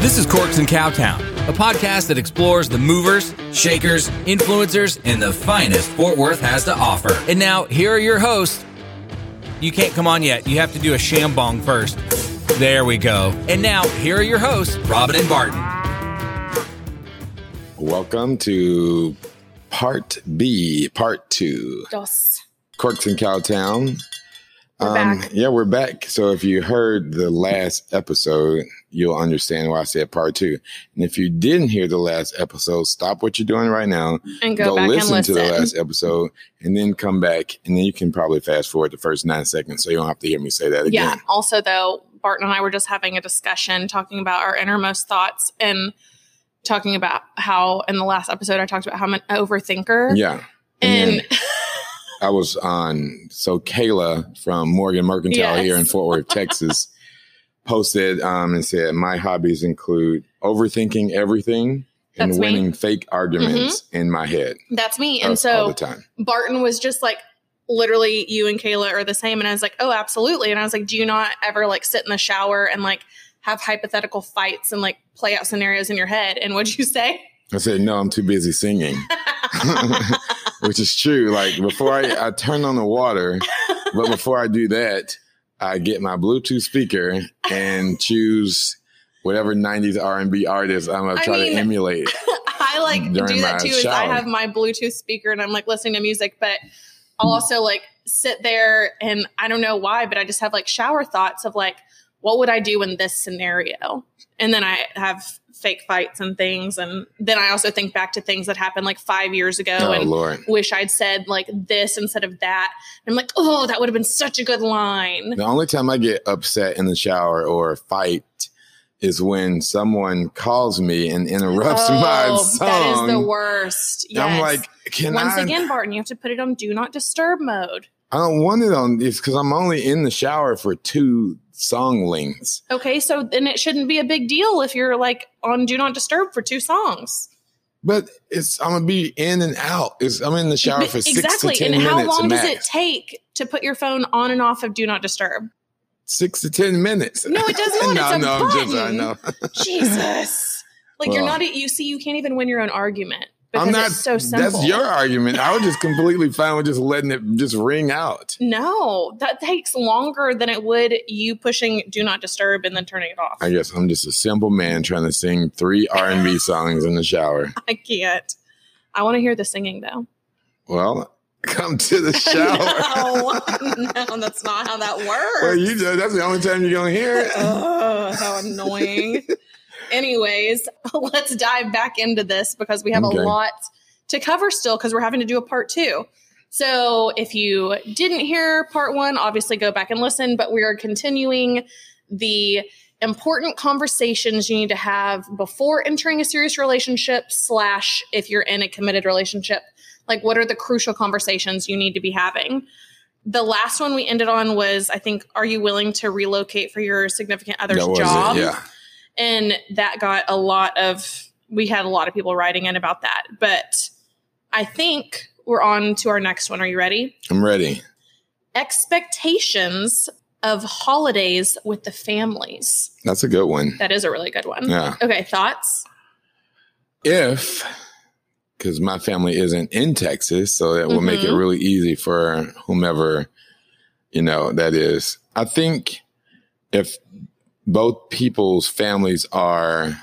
This is Corks and Cowtown, a podcast that explores the movers, shakers, influencers, and the finest Fort Worth has to offer. And now, here are your hosts. You can't come on yet. You have to do a shambong first. There we go. And now, here are your hosts, Robin and Barton. Welcome to part B, part two. Dos. Corks and Cowtown. We're um, back. Yeah, we're back. So if you heard the last episode, you'll understand why I said part two. And if you didn't hear the last episode, stop what you're doing right now. And go, back listen, and listen. to the last episode and then come back. And then you can probably fast forward the first nine seconds so you don't have to hear me say that again. yeah. Also, though, Barton and I were just having a discussion talking about our innermost thoughts and talking about how in the last episode I talked about how I'm an overthinker. Yeah. And I was on. So Kayla from Morgan Mercantile Yes. here in Fort Worth, Texas, posted um, and said, "My hobbies include overthinking everything and That's me. Mm-hmm. winning fake arguments in my head that's me. And all so the time." Barton was just like, literally, you and Kayla are the same. And I was like, oh, absolutely. And I was like, do you not ever like sit in the shower and like have hypothetical fights and like play out scenarios in your head? And what'd you say? I said, "No, I'm too busy singing," which is true. Like before I, I turn on the water, but before I do that, I get my Bluetooth speaker and choose whatever '90s R&B artist I'm gonna I try mean, to emulate. I like do that too. Is I have my Bluetooth speaker and I'm like listening to music, but I'll also like sit there and I don't know why, but I just have like shower thoughts of like, what would I do in this scenario? And then I have fake fights and things, and then I also think back to things that happened like five years ago Oh and Lord. wish I'd said like this instead of that. And I'm like, oh, that would have been such a good line. The only time I get upset in the shower or fight is when someone calls me and interrupts oh, my Oh, song. that is the worst. And I'm like, can Once I? again, Barton, you have to put it on do not disturb mode. I don't want it on this because I'm only in the shower for two song lengths. Okay, so then it shouldn't be a big deal if you're like on do not disturb for two songs. But it's I'm gonna be in and out. It's, I'm in the shower But for six exactly. to ten and minutes. how long does it take to put your phone on and off of do not disturb? Six to ten minutes. No, it does not. no, no, I'm just I button. know. Jesus. Like you're Well. not you see you can't even win your own argument because I'm not. so simple. That's your argument. I was just completely fine with just letting it just ring out. no, that takes longer than it would you pushing do not disturb and then turning it off. I guess I'm just a simple man trying to sing three R&B songs in the shower. I can't. I want to hear the singing though. Well, come to the shower. no, no, that's not how that works. Well, you just, that's the only time you're gonna hear it. oh, how annoying. Anyways, let's dive back into this because we have Okay. a lot to cover still because we're having to do a part two. So if you didn't hear part one, obviously go back and listen, but we are continuing the important conversations you need to have before entering a serious relationship slash if you're in a committed relationship like what are the crucial conversations you need to be having the last one we ended on was i think are you willing to relocate for your significant other's job. Yeah. And that got a lot of we had a lot of people writing in about that but i think we're on to our next one are you ready I'm ready. expectations of holidays with the families That's a good one. that is a really good one Yeah. okay thoughts If because my family isn't in Texas, so that will make it Mhm. really easy for whomever, you know, that is. I think if both people's families are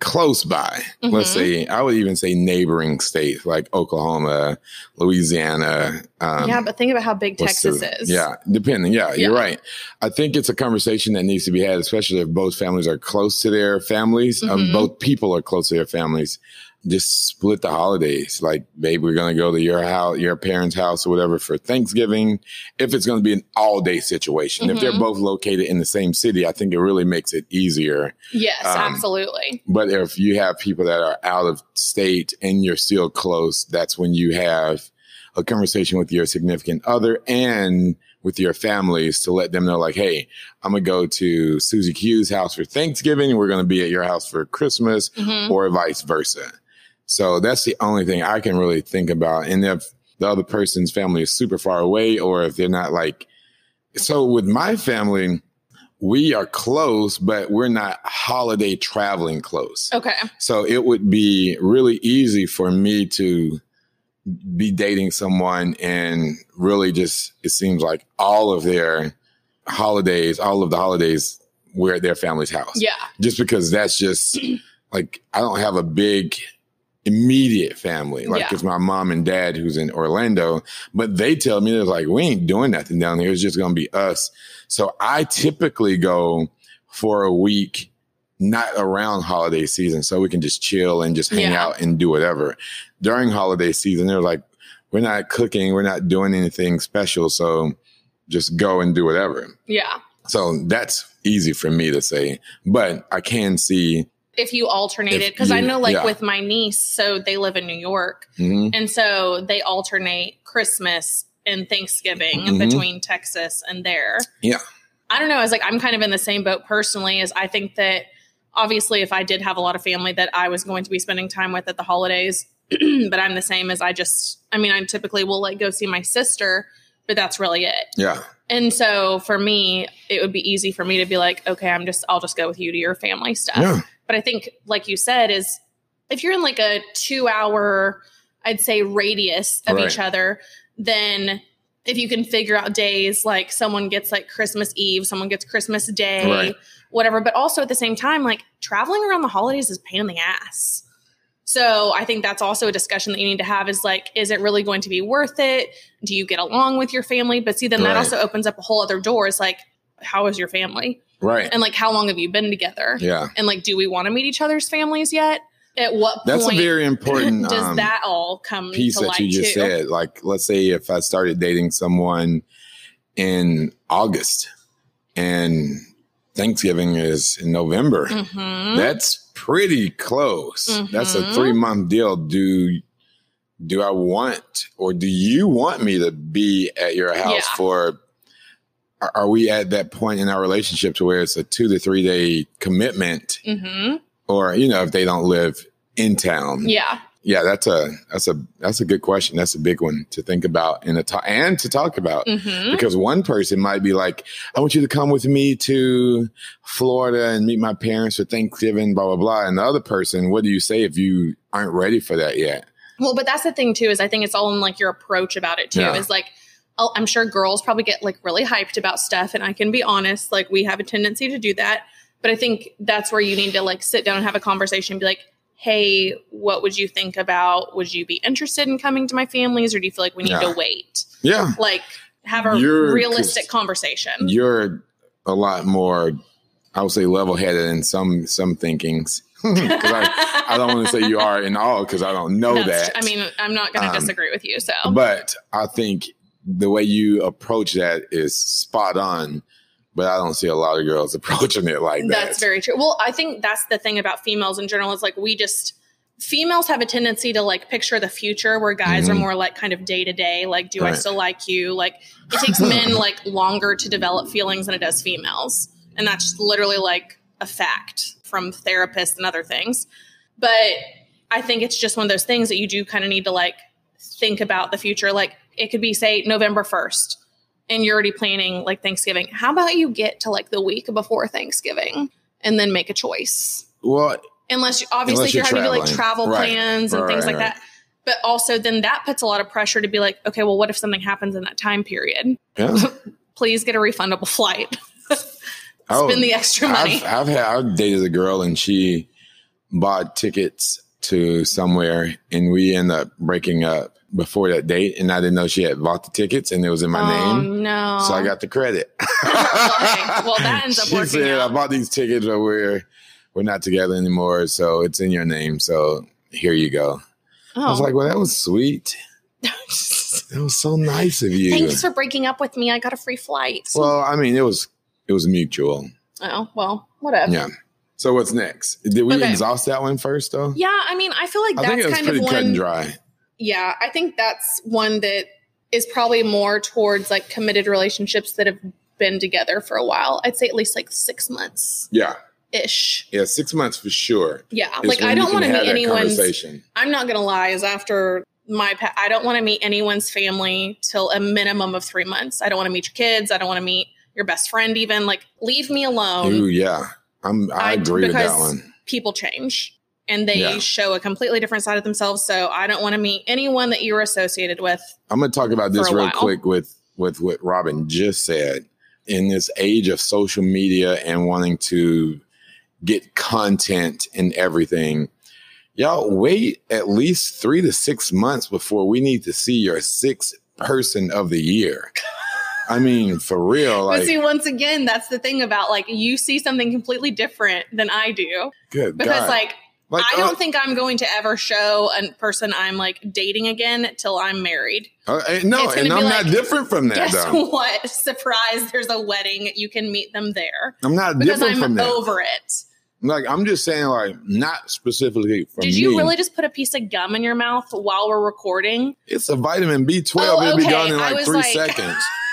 close by, let's Mhm. say, I would even say neighboring states like Oklahoma, Louisiana. Um, yeah but think about how big texas the- is Yeah, depending. Yeah, you're right. I think it's a conversation that needs to be had, especially if both families are close to their families. Um, Mhm. both people are close to their families. Just split the holidays. Like, maybe we're gonna go to your house, your parents' house, or whatever for Thanksgiving. If it's gonna be an all day situation, if they're Mhm. both located in the same city, I think it really makes it easier. yes Um, absolutely But if you have people that are out of state and you're still close, that's when you have a conversation with your significant other and with your families to let them know, like, hey, I'm gonna go to Susie Q's house for Thanksgiving, we're gonna be at your house for Christmas, Mhm. or vice versa. So that's the only thing I can really think about. And if the other person's family is super far away, or if they're not like, so with my family, we are close, but we're not holiday traveling close. Okay. So it would be really easy for me to be dating someone and really just, it seems like all of their holidays, all of the holidays, we're at their family's house. Yeah. Just because that's just like, I don't have a big immediate family. Like Yeah. it's my mom and dad who's in Orlando, but they tell me they're like, we ain't doing nothing down here. It's just going to be us. So I typically go for a week, not around holiday season, so we can just chill and just hang Yeah. out and do whatever. During holiday season, they're like, we're not cooking, we're not doing anything special. So just go and do whatever. Yeah. So that's easy for me to say, but I can see. If you alternated, because I know, like yeah. with my niece, so they live in New York, Mhm. and so they alternate Christmas and Thanksgiving Mhm. between Texas and there. Yeah. I don't know. I was like, I'm kind of in the same boat personally. As I think that obviously, if I did have a lot of family that I was going to be spending time with at the holidays, but I'm the same as I just. I mean, I typically will like go see my sister, but that's really it. Yeah. And so for me, it would be easy for me to be like, okay, I'm just, I'll just go with you to your family stuff. Yeah. But I think, like you said, is if you're in like a two hour, I'd say radius of Right. each other, then if you can figure out days like someone gets like Christmas Eve, someone gets Christmas Day, Right. whatever. But also at the same time, like traveling around the holidays is a pain in the ass. So I think that's also a discussion that you need to have is like, is it really going to be worth it? Do you get along with your family? But see, then that also opens up a whole other door. It's like, how is your family? Right. And like, how long have you been together? yeah. And like, do we want to meet each other's families yet? At what That's a very important does um, that all come piece to that you just too? said. Like, let's say if I started dating someone in August and Thanksgiving is in November, Mhm. that's pretty close. That's a Mhm. three month deal. Do do I want or do you want me to be at your house Yeah. for? Are, are we at that point in our relationship to where it's a two to three day commitment, Mhm. or you know, if they don't live in town, Yeah. yeah, that's a that's a that's a good question. That's a big one to think about and to talk and to talk about hmm because one person might be like, "I want you to come with me to Florida and meet my parents for Thanksgiving," blah blah blah. And the other person, what do you say if you aren't ready for that yet? Well, but that's the thing too, is I think it's all in like your approach about it too. Yeah. Is like, I'm sure girls probably get like really hyped about stuff. And I can be honest, like we have a tendency to do that. But I think that's where you need to like sit down and have a conversation and be like, hey, what would you think about? Would you be interested in coming to my families or do you feel like we need Yeah. to wait? Yeah, Like, have a You're- realistic conversation. you're a lot more, I would say, level headed in some some thinkings. I, I don't want to say you are in all because I don't know That's- that. I mean, I'm not going to Um, disagree with you. So, but I think the way you approach that is spot on. But I don't see a lot of girls approaching it like that. That's very true. Well, I think that's the thing about females in general is like we just females have a tendency to like picture the future where guys are Mhm. more like kind of day to day, like do I still like you? Like it takes men like longer to develop feelings than it does females. And that's literally like a fact from therapists and other things. But I think it's just one of those things that you do kind of need to like think about the future. Like it could be say November 1st and you're already planning like Thanksgiving. How about you get to like the week before Thanksgiving and then make a choice? well, Unless you obviously Unless you're you're having to do like travel Right. plans and Right, things right, like that. But also then that puts a lot of pressure to be like, okay, well, what if something happens in that time period? yeah. Please get a refundable flight. Oh, Spend the extra money. I've, I've had I've dated a girl and she bought tickets to somewhere and we end up breaking up before that date and I didn't know she had bought the tickets and it was in my oh name. no. So I got the credit. well, that ends up she working said, out. I bought these tickets, but we're we're not together anymore, so it's in your name. So here you go. I was oh. like, well, that was sweet. That was so nice of you. Thanks for breaking up with me. I got a free flight. well, I mean, it was it was mutual. oh, well, whatever. Yeah. So what's next? Did we Okay. exhaust that one first though? Yeah, I mean, I feel like I that's it was kind pretty of cut and dry. Yeah, I think that's one that is probably more towards like committed relationships that have been together for a while. I'd say at least like six months Yeah. ish. Yeah, six months for sure. Yeah, like I don't want to meet anyone's. conversation. I'm not gonna lie. Is after my pa- I don't want to meet anyone's family till a minimum of three months. I don't want to meet your kids. I don't want to meet your best friend, even like leave me alone. Ooh, yeah. I'm I, I- agree with that one. People change and they Yeah. show a completely different side of themselves. So I don't want to meet anyone that you're associated with. I'm gonna talk about this real while. quick with with what Robin just said. In this age of social media and wanting to get content and everything, y'all wait at least three to six months before we need to see your sixth person of the year. I mean, for real, but see, once again, that's the thing about like you see something completely different than I do. good Because God. like Like, I don't uh, think I'm going to ever show a person I'm like dating again till I'm married. uh, uh, no, and I'm like, not different from that Guess though. what? Surprise, there's a wedding. You can meet them there. I'm not Because different from I'm that. over it. Like I'm just saying, like not specifically for Did me. you really just put a piece of gum in your mouth while we're recording? It's a vitamin B12. Oh, It'll be gone in like three like- seconds.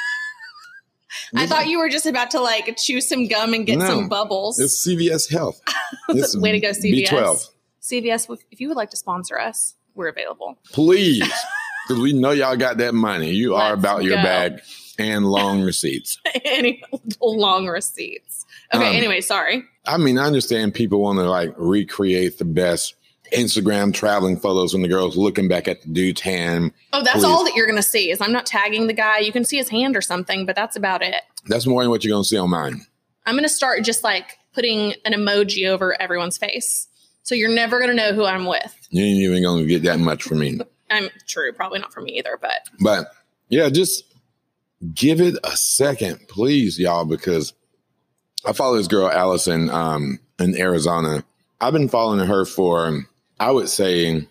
I thought you were just about to like chew some gum and get No. some bubbles. It's CVS Health. It's Way to go, CVS. B12. CVS, if you would like to sponsor us, we're available. Please, because we know y'all got that money. You are Let's about your go. bag and long receipts. Any long receipts. Okay, Um, anyway, sorry. I mean, I understand people want to like recreate the best Instagram traveling photos when the girl's looking back at the dude's hand. Oh, that's all that you're going to see is I'm not tagging the guy. You can see his hand or something, but that's about it. That's more than what you're gonna see on mine. I'm going to start just like putting an emoji over everyone's face. So you're never going to know who I'm with. You ain't even gonna get that much from me. I'm true, probably not for me either, but But yeah, just give it a second, please, y'all, because I follow this girl, Allison, um, in Arizona. I've been following her for, I would say,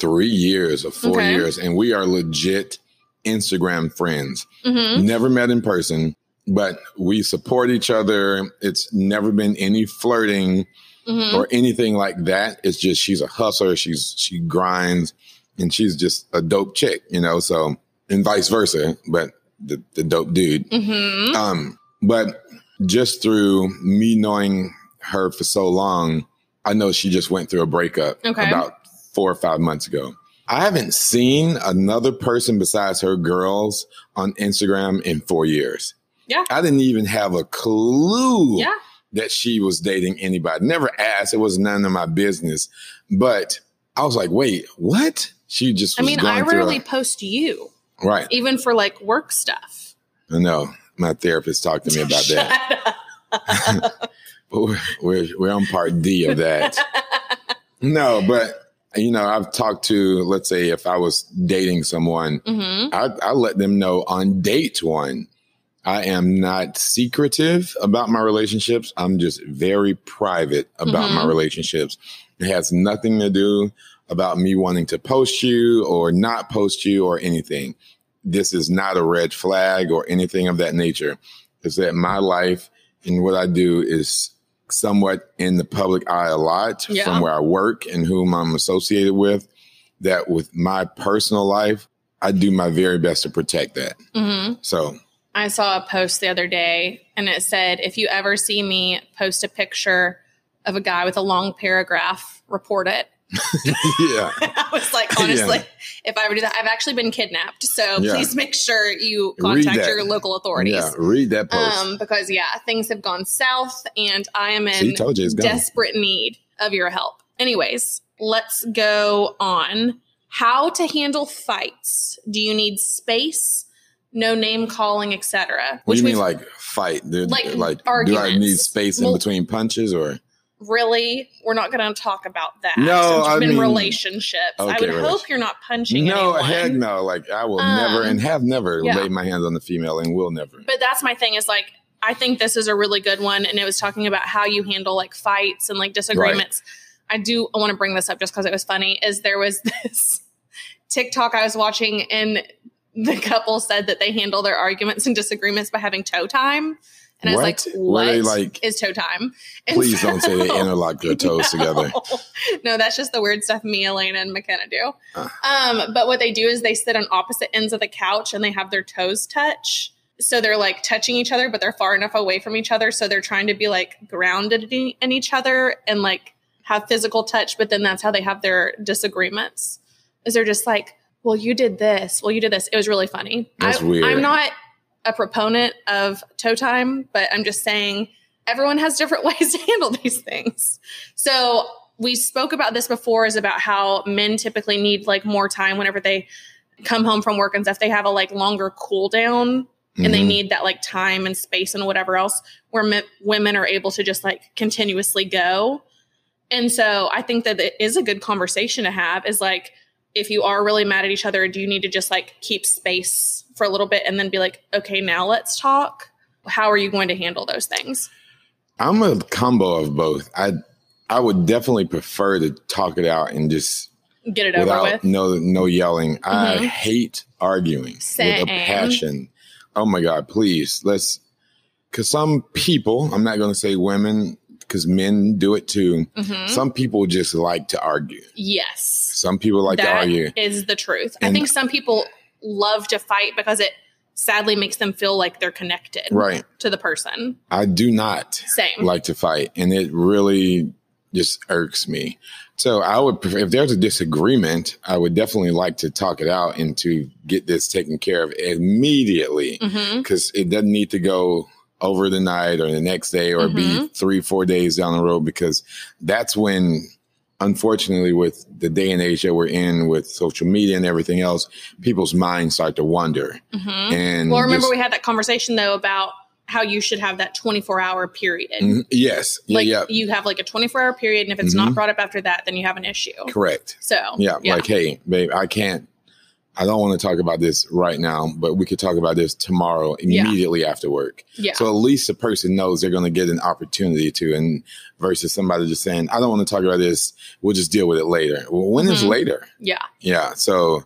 three years or four Okay. years, and we are legit Instagram friends. mhm. Never met in person, but we support each other. It's never been any flirting Mhm. or anything like that. It's just she's a hustler. She's she grinds, and she's just a dope chick, you know. So and vice versa, but the the dope dude. Mhm. Um, but just through me knowing her for so long, I know she just went through a breakup Okay. about four or five months ago. I haven't seen another person besides her girls on Instagram in four years. Yeah. I didn't even have a clue Yeah. that she was dating anybody. Never asked. It was none of my business. But I was like, wait, what? She just I mean, I rarely a- post you, right. even for like work stuff. I know. My therapist talked to me about that. Shut up. But we're, we're, on part D of that. no, but you know, I've talked to, let's say, if I was dating someone, Mhm. I, I let them know on date one, I am not secretive about my relationships. I'm just very private about my Mhm. relationships. It has nothing to do about me wanting to post you or not post you or anything. This is not a red flag or anything of that nature. It's that my life and what I do is somewhat in the public eye a lot Yeah. from where I work and whom I'm associated with. That with my personal life, I do my very best to protect that. Mhm. So I saw a post the other day and it said, if you ever see me post a picture of a guy with a long paragraph, report it. Yeah, I was like, honestly, if I ever do that, I've actually been kidnapped. So Yeah. please make sure you contact your local authorities. yeah. Read that post. Um, because yeah, things have gone south and I am in See, told you gone. desperate need of your help. Anyways, let's go on. How to handle fights. Do you need space? No name calling, etc. what do you mean, like fight? Like like, do I need space in between punches or? Really we're not going to talk about that. No, I mean- relationships. I would hope you're not punching No, anyone. heck no. Like I will Um, never and have never yeah. laid my hands on the female and will never. but that's my thing is like i think this is a really good one and it was talking about how you handle like fights and like disagreements i do want to bring this up just because it was funny is there was this tiktok i was watching and the couple said that they handle their arguments and disagreements by having toe time and i was like What? Like- is toe time And Please don't say they interlock their toes together. no, no, that's just the weird stuff me, Elena, and McKenna do. Uh. Um, but what they do is they sit on opposite ends of the couch and they have their toes touch. So they're like touching each other, but they're far enough away from each other. So they're trying to be like grounded in in each other and like have physical touch. But then that's how they have their disagreements. Is they're just like, well, you did this. Well, you did this. It was really funny. That's I, weird. I'm not. A proponent of toe time, but I'm just saying everyone has different ways to handle these things. So we spoke about this before is about how men typically need like more time whenever they come home from work and stuff. They have a like longer cool down and they Mhm. need that like time and space and whatever else where me- women are able to just like continuously go. And so I think that it is a good conversation to have is like, if you are really mad at each other, do you need to just like keep space for a little bit and then be like, okay, now let's talk? How are you going to handle those things? I'm a combo of both. I I would definitely prefer to talk it out and just Get it over with. no no yelling. I Mhm. hate arguing Same. with a passion. Oh my god, please let's because some people, I'm not going to say women because men do it too. Mhm. Some people just like to argue. Yes. Some people like to argue. is the truth. I think some people love to fight because it sadly makes them feel like they're connected Right. to the person. I do not Same. like to fight, and it really just irks me. So I would, prefer, if there's a disagreement, I would definitely like to talk it out and to get this taken care of immediately because it doesn't need to go over the night or the next day or be Mhm. three, four days down the road because that's when, unfortunately, with the day and age that we're in with social media and everything else, people's minds start to wander. hmm And Well, remember we had that conversation though about how you should have that 24 hour period. Mhm. yes, yeah, like yeah, you have like a 24 hour period, and if it's Mhm. not brought up after that, then you have an issue. correct. So Yeah, like, hey, babe, I can't. I don't want to talk about this right now, but we could talk about this tomorrow, Yeah. immediately after work. yeah, So at least the person knows they're going to get an opportunity to, and versus somebody just saying, "I don't want to talk about this. We'll just deal with it later." Well, when is Mhm. later? yeah, Yeah. So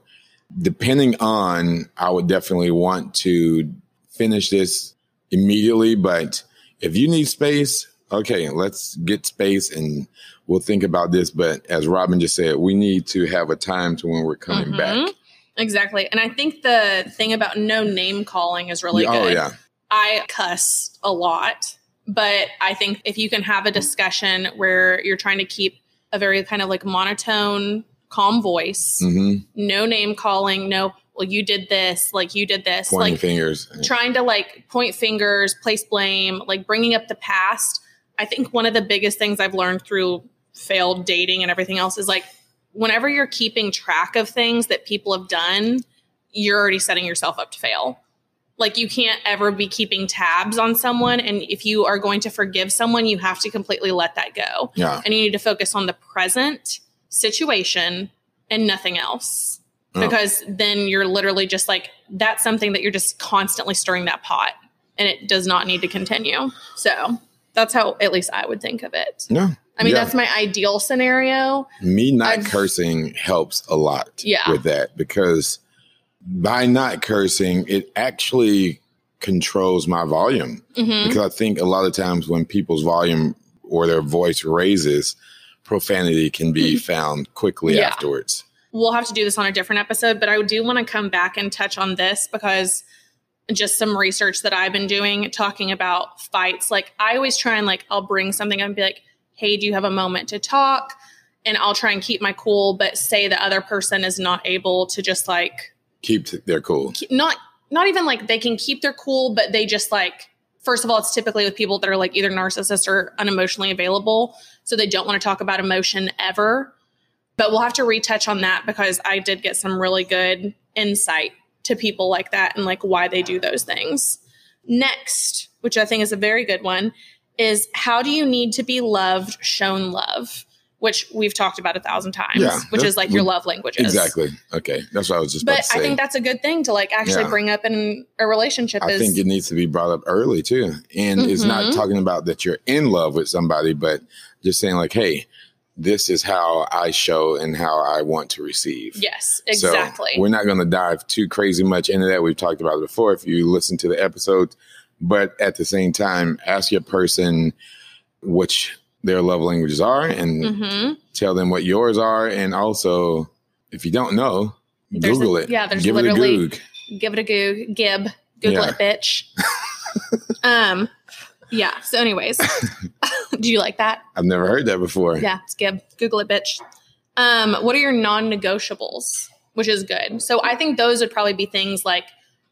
depending on, I would definitely want to finish this immediately. But if you need space, okay, let's get space and we'll think about this. But as Robin just said, we need to have a time to when we're coming Mhm. back. Exactly. And I think the thing about no name calling is really oh good. yeah. I cuss a lot, but I think if you can have a discussion where you're trying to keep a very kind of like monotone, calm voice, hmm no name calling, no, well, you did this, like you did this, Pointing like fingers. trying to like point fingers, place blame, like bringing up the past. I think one of the biggest things I've learned through failed dating and everything else is like whenever you're keeping track of things that people have done, you're already setting yourself up to fail. Like you can't ever be keeping tabs on someone. And if you are going to forgive someone, you have to completely let that go. Yeah. And you need to focus on the present situation and nothing else. Oh. Because then you're literally just like, that's something that you're just constantly stirring that pot and it does not need to continue. So that's how at least I would think of it. No. I mean, Yeah. that's my ideal scenario. me not I've- cursing helps a lot Yeah. with that because by not cursing it actually controls my volume hmm because i think a lot of times when people's volume or their voice raises profanity can be found quickly Yeah. afterwards We'll have to do this on a different episode, but I do want to come back and touch on this because just some research that I've been doing talking about fights. Like I always try and like I'll bring something up and be like, "Hey, do you have a moment to talk?" And I'll try and keep my cool, but say the other person is not able to just like keep their cool not not even like they can keep their cool, but they just like first of all, it's typically with people that are like either narcissists or unemotionally available, so they don't want to talk about emotion ever. But we'll have to retouch on that because I did get some really good insight to people like that and like why they do those things. Next, which I think is a very good one, is how do you need to be loved, shown love? Which we've talked about a thousand times, Yeah, which is like your love languages. exactly okay that's what i was just about But to say I think that's a good thing to like actually Yeah. bring up in a relationship. I is think it needs to be brought up early too. And it's not Mhm. talking about that you're in love with somebody, but just saying like, hey, this is how I show and how I want to receive. yes, So exactly. we're not going to dive too crazy much into that. We've talked about it before if you listen to the episode. But at the same time, ask your person which their love languages are and hmm tell them what yours are. And also, if you don't know, There's a- Google it. yeah, there's Give it a literally- goog. Give it a goog, gib, Google Yeah. it, bitch. um, yeah. So, anyways, do you like that? I've never heard that before. Yeah, it's gib. Google it, bitch. Um, what are your non-negotiables? Which is good. So, I think those would probably be things like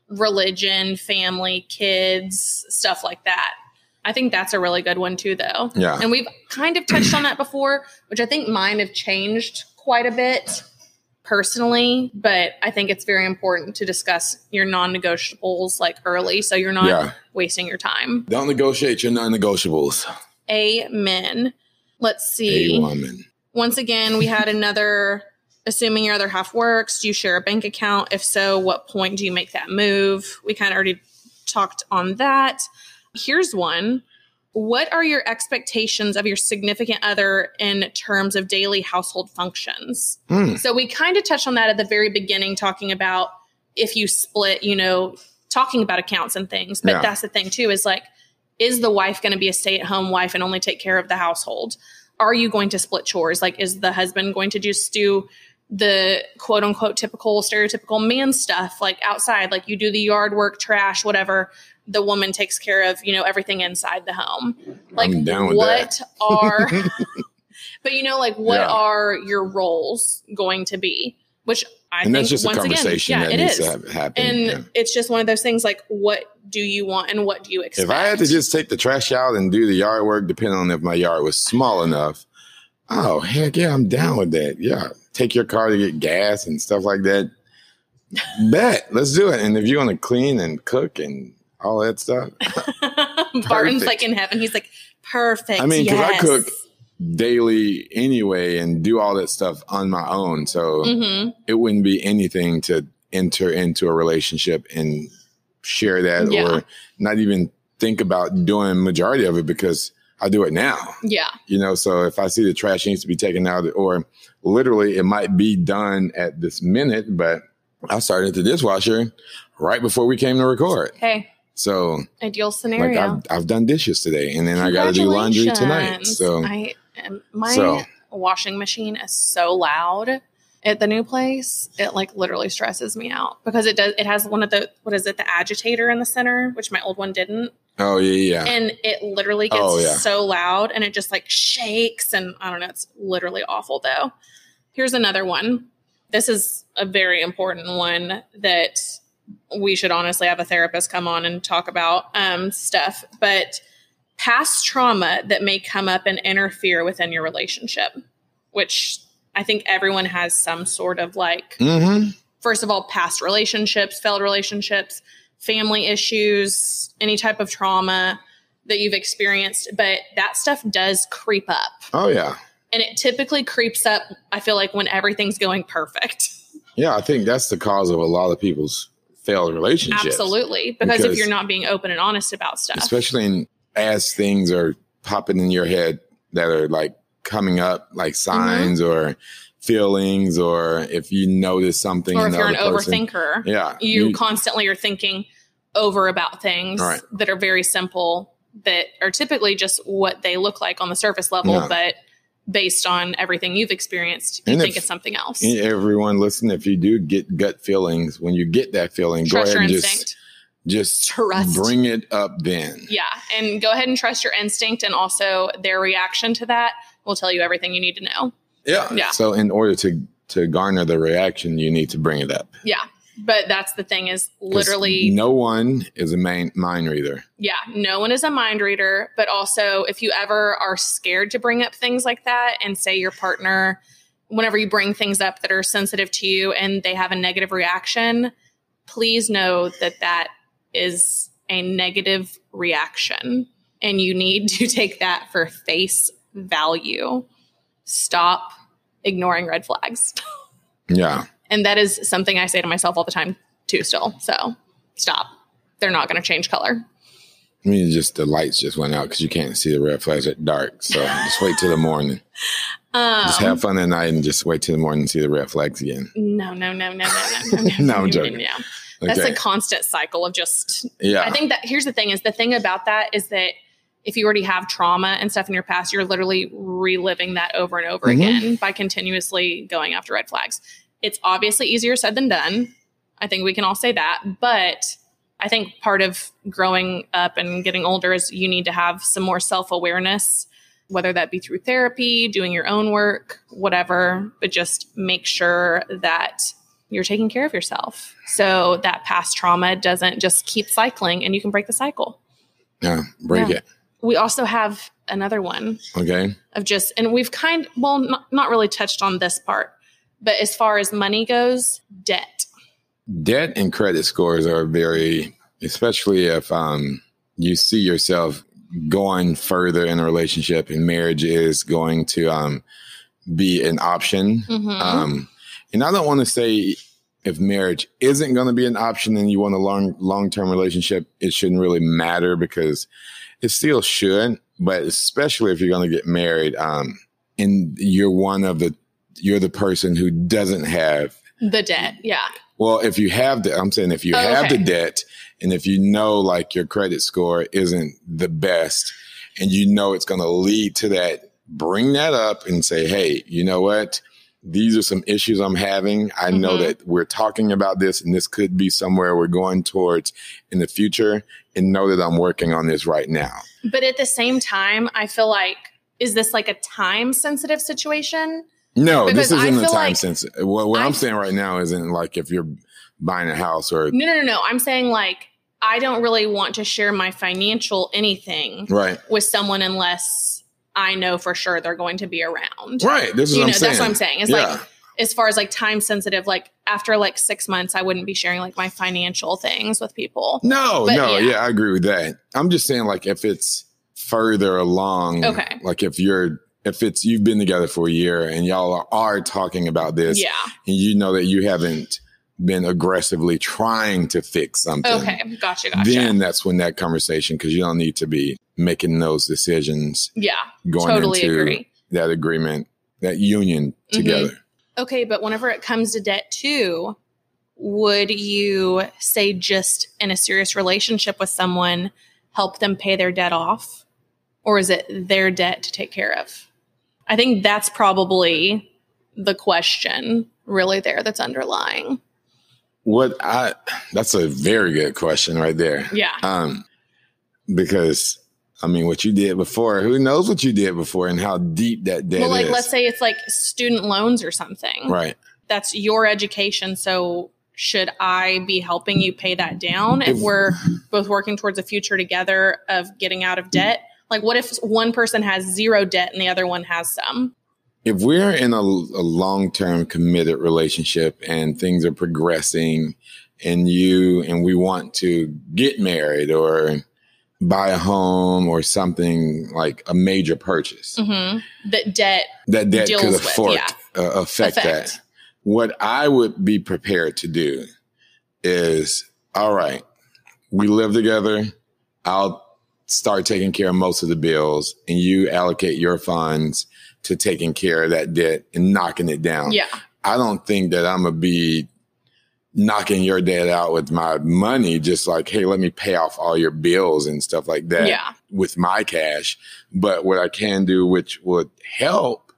religion, family, kids, stuff like that. I think that's a really good one too, though. Yeah. And we've kind of touched on that before, which I think mine have changed quite a bit personally, but I think it's very important to discuss your non negotiables like early so you're not Yeah. wasting your time. Don't negotiate your non-negotiables. Amen. Let's see. A woman. Once again, we had another assuming your other half works, do you share a bank account? If so, what point do you make that move? We kind of already talked on that. Here's one. What are your expectations of your significant other in terms of daily household functions? Hmm. So we kind of touched on that at the very beginning, talking about if you split, you know, talking about accounts and things. But Yeah. that's the thing too, is like, is the wife going to be a stay at home wife and only take care of the household? Are you going to split chores? Like, is the husband going to just do the quote unquote typical stereotypical man stuff like outside like you do the yard work trash whatever the woman takes care of you know everything inside the home like I'm down with what are but you know like what Yeah. are your roles going to be which i and think that's just a once conversation again that yeah it needs is happen. and yeah. it's just one of those things like what do you want and what do you expect If I had to just take the trash out and do the yard work, depending on if my yard was small enough, oh heck yeah, I'm down with that. Yeah, take your car to get gas and stuff like that. Bet, let's do it. And if you want to clean and cook and all that stuff, barton's like in heaven he's like perfect I mean, because I cook daily anyway and do all that stuff on my own, so Mhm. it wouldn't be anything to enter into a relationship and share that Yeah. or not even think about doing majority of it because I do it now. yeah You know, so if I see the trash needs to be taken out or literally it might be done at this minute, but I started the dishwasher right before we came to record. hey So ideal like scenario I've, I've done dishes today and then I got to do laundry tonight. So I my So- washing machine is so loud at the new place. It like literally stresses me out because it does. It has one of the what is it? The agitator in the center, which my old one didn't, oh yeah, yeah. and it literally gets Oh, yeah. so loud and it just like shakes and I don't know. It's literally awful though. Here's another one. This is a very important one that we should honestly have a therapist come on and talk about um, stuff. But past trauma that may come up and interfere within your relationship, which I think everyone has some sort of like, Mm-hmm. first of all, past relationships, failed relationships, family issues, any type of trauma that you've experienced. But that stuff does creep up. Oh yeah. And it typically creeps up, I feel like, when everything's going perfect. Yeah, I think that's the cause of a lot of people's failed relationships. Absolutely. Because, if you're not being open and honest about stuff. especially in, as things are popping in your head that are like coming up, like Mm-hmm. signs or feelings, or if you notice something or in if the you're an person. overthinker, yeah, you, constantly are thinking over about things Right. that are very simple that are typically just what they look like on the surface level, Yeah. but based on everything you've experienced, you And think if- it's something else. everyone listen. If you do get gut feelings, when you get that feeling, Trust go ahead and instinct. just just Trust. bring it up. Then yeah. And go ahead and trust your instinct and also their reaction to that will tell you everything you need to know. Yeah, Yeah. So in order to to garner the reaction, you need to bring it up. Yeah. But that's the thing is literally no one is a main mind reader. Yeah, no one is a mind reader, but also if you ever are scared to bring up things like that and say your partner, whenever you bring things up that are sensitive to you and they have a negative reaction, please know that that is a negative reaction and you need to take that for face value. Stop ignoring red flags. Yeah. And that is something I say to myself all the time too, still. So stop. They're not going to change color. I mean, just the lights just went out because you can't see the red flags at dark. So just wait till the morning. Um, Just have fun at night and just wait till the morning and see the red flags again. no, no, no, no, no, no, no. No, I'm joking. Yeah. That's Okay. a constant cycle of just. yeah. I think that here's the thing: is the thing about that is that if you already have trauma and stuff in your past, you're literally reliving that over and over Mhm. again by continuously going after red flags. It's obviously easier said than done. I think we can all say that, but I think part of growing up and getting older is you need to have some more self awareness, whether that be through therapy, doing your own work, whatever, but just make sure that you're taking care of yourself. So that past trauma doesn't just keep cycling and you can break the cycle. Yeah, break Yeah. it. We also have another one Okay. of just, and we've kind, well, not, not really touched on this part, but as far as money goes, debt. Debt and credit scores are very, especially if um, you see yourself going further in a relationship and marriage is going to um, be an option. Mhm. Um, and I don't want to say if marriage isn't going to be an option and you want a long long term relationship, it shouldn't really matter because it still should. But especially if you're going to get married, um, and you're one of the you're the person who doesn't have. the debt. Yeah. Well, if you have the, I'm saying if you Oh, have the debt and if you know like your credit score isn't the best and you know it's going to lead to that, bring that up and say, Hey, you know what? These are some issues I'm having. I know Mhm. that we're talking about this and this could be somewhere we're going towards in the future and know that I'm working on this right now. But at the same time, I feel like, is this like a time sensitive situation? No, Because this isn't a time like- sense. What, what I'm saying right now isn't like if you're buying a house or, No, no, no, no. I'm saying like, I don't really want to share my financial anything right, with someone unless I know for sure they're going to be around. right. This is You what know, I'm saying. that's what I'm saying. It's Yeah. like, as far as like time sensitive, like after like six months, I wouldn't be sharing like my financial things with people. No, But no, yeah. yeah. I agree with that. I'm just saying, like, if it's further along, Okay. like if you're, if it's you've been together for a year and y'all are, talking about this, Yeah. and you know that you haven't been aggressively trying to fix something, Okay. Gotcha. Gotcha. then that's when that conversation, because you don't need to be making those decisions yeah. going Totally into agree. that agreement, that union together. Mm-hmm. Okay. But whenever it comes to debt too, would you say just in a serious relationship with someone, help them pay their debt off? Or is it their debt to take care of? I think that's probably the question really there that's underlying. What I, that's a very good question right there. Yeah. Um, because I mean, what you did before, who knows what you did before and how deep that debt well, like is. let's say it's like student loans or something. right. That's your education. So should I be helping you pay that down if we're both working towards a future together of getting out of debt? Like, what if one person has zero debt and the other one has some? If we're in a, a long term committed relationship and things are progressing and you and we want to get married or buy a home or something like a major purchase, hmm That debt, that debt could with, yeah. uh, affect, Affect. that. What I would be prepared to do is, all right, we live together. I'll start taking care of most of the bills and you allocate your funds to taking care of that debt and knocking it down. yeah, I don't think that I'm gonna be knocking your debt out with my money, just like, hey, let me pay off all your bills and stuff like that yeah, with my cash. But what I can do, which would help,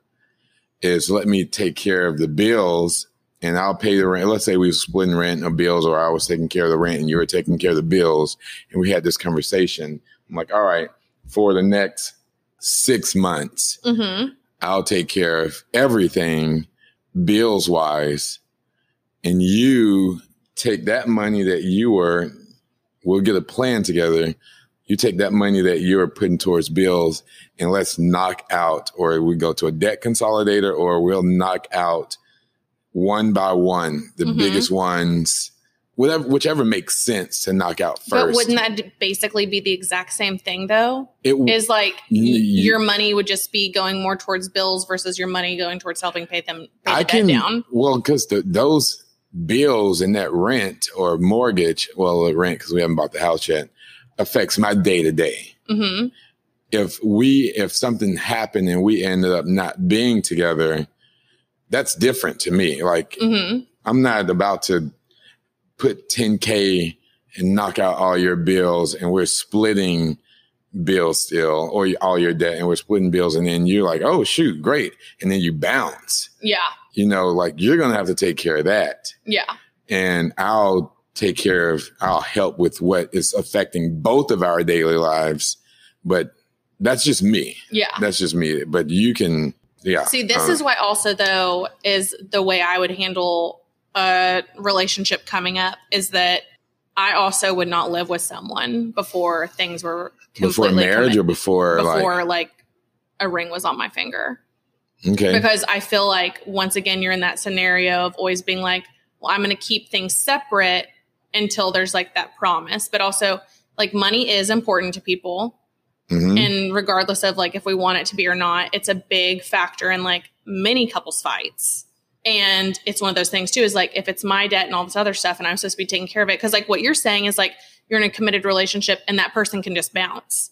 is let me take care of the bills and I'll pay the rent. Let's say we were splitting rent or bills, or I was taking care of the rent and you were taking care of the bills. And we had this conversation. I'm like, all right, for the next six months, hmm I'll take care of everything bills wise. And you take that money that you are, we'll get a plan together. You take that money that you're putting towards bills and let's knock out, or we go to a debt consolidator, or we'll knock out one by one, the Mhm. biggest ones, whatever, whichever makes sense to knock out first. But wouldn't that basically be the exact same thing, though? it it, Is like your money would just be going more towards bills versus your money going towards helping pay them pay I can down. well because those bills and that rent or mortgage, well, the rent because we haven't bought the house yet, affects my day to day. If we if something happened and we ended up not being together, that's different to me. Like hmm I'm not about to put 10k and knock out all your bills and we're splitting bills still or all your debt and we're splitting bills and then you're like, oh shoot, great, and then you bounce Yeah, you know, like you're going to have to take care of that. yeah, And I'll take care of, I'll help with what is affecting both of our daily lives. But that's just me. yeah. That's just me. But you can, yeah. See, this uh, is why also though is the way I would handle a relationship coming up is that I also would not live with someone before things were before marriage or before, before like like a ring was on my finger okay, because I feel like once again you're in that scenario of always being like, well, I'm going to keep things separate until there's like that promise, but also like money is important to people Mhm. and regardless of like if we want it to be or not, it's a big factor in like many couples fights. And it's one of those things too is like if it's my debt and all this other stuff and I'm supposed to be taking care of it cuz like what you're saying is like you're in a committed relationship and that person can just bounce.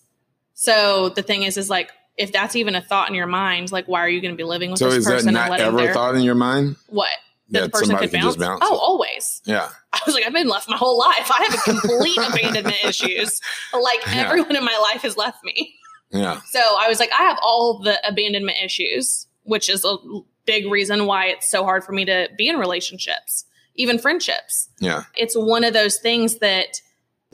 So the thing is is like if that's even a thought in your mind, like why are you going to be living with so this is that person and not ever their thought in your mind what? That that person could bounce? bounce? Oh, always. Yeah, I was like, I've been left my whole life. I have complete abandonment issues. Like Yeah. everyone in my life has left me. yeah, So I was like, I have all the abandonment issues, which is a big reason why it's so hard for me to be in relationships, even friendships. yeah. It's one of those things that,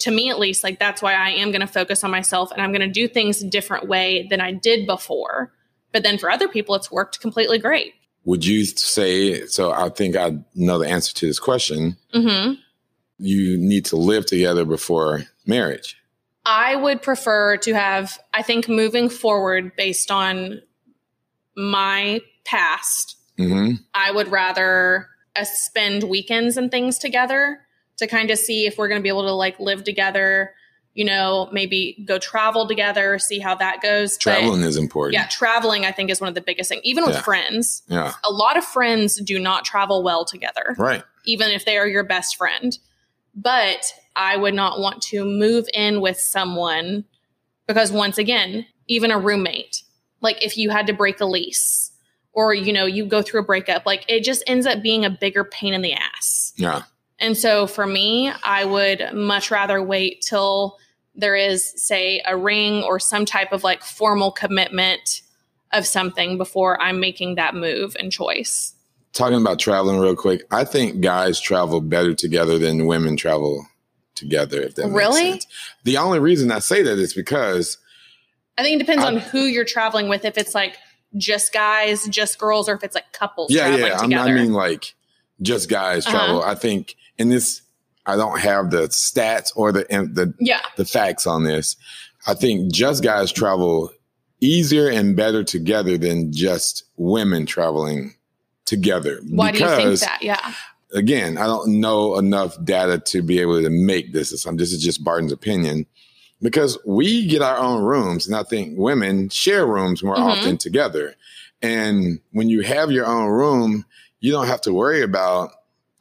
to me at least, like that's why I am going to focus on myself and I'm going to do things a different way than I did before. But then for other people, it's worked completely great. Would you say so? I think I know the answer to this question. hmm You need to live together before marriage. I would prefer to have, I think, moving forward based on my past, hmm I would rather us spend weekends and things together to kind of see if we're going to be able to like live together, you know, maybe go travel together, see how that goes. But, Traveling is important. yeah, traveling I think is one of the biggest things. Even with Yeah. friends, yeah, a lot of friends do not travel well together right. even if they are your best friend. But I would not want to move in with someone because once again, even a roommate, like if you had to break a lease or you know, you go through a breakup, like it just ends up being a bigger pain in the ass. Yeah, And so for me, I would much rather wait till there is say a ring or some type of like formal commitment of something before I'm making that move and choice. talking about traveling real quick. I think guys travel better together than women travel together. If that Really? The only reason I say that is because I think it depends I- on who you're traveling with. If it's like just guys, just girls, or if it's like couples yeah, traveling yeah. I mean, like just guys Uh-huh. travel. I think in this, I don't have the stats or the the yeah, the facts on this. I think just guys travel easier and better together than just women traveling together. why do you think that? Yeah, again, I don't know enough data to be able to make this. This is just Barton's opinion because we get our own rooms, and I think women share rooms more Mhm. often together. And when you have your own room, you don't have to worry about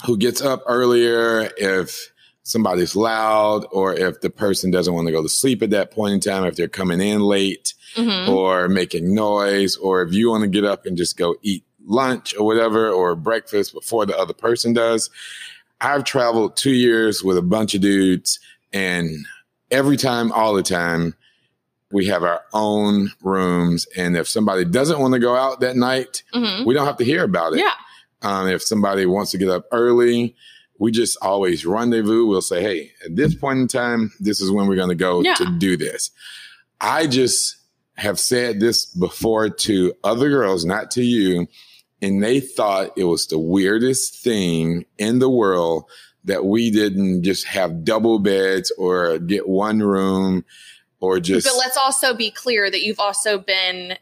who gets up earlier, if somebody's loud, or if the person doesn't want to go to sleep at that point in time, if they're coming in late Mhm. or making noise, or if you want to get up and just go eat lunch or whatever, or breakfast before the other person does. I've traveled two years with a bunch of dudes, and every time, all the time, we have our own rooms. And if somebody doesn't want to go out that night, Mhm. we don't have to hear about it. yeah, Um, if somebody wants to get up early, we just always rendezvous. We'll say, hey, at this point in time, this is when we're going to go Yeah. to do this. I just have said this before to other girls, not to you, and they thought it was the weirdest thing in the world that we didn't just have double beds or get one room or just. but let's also be clear that you've also been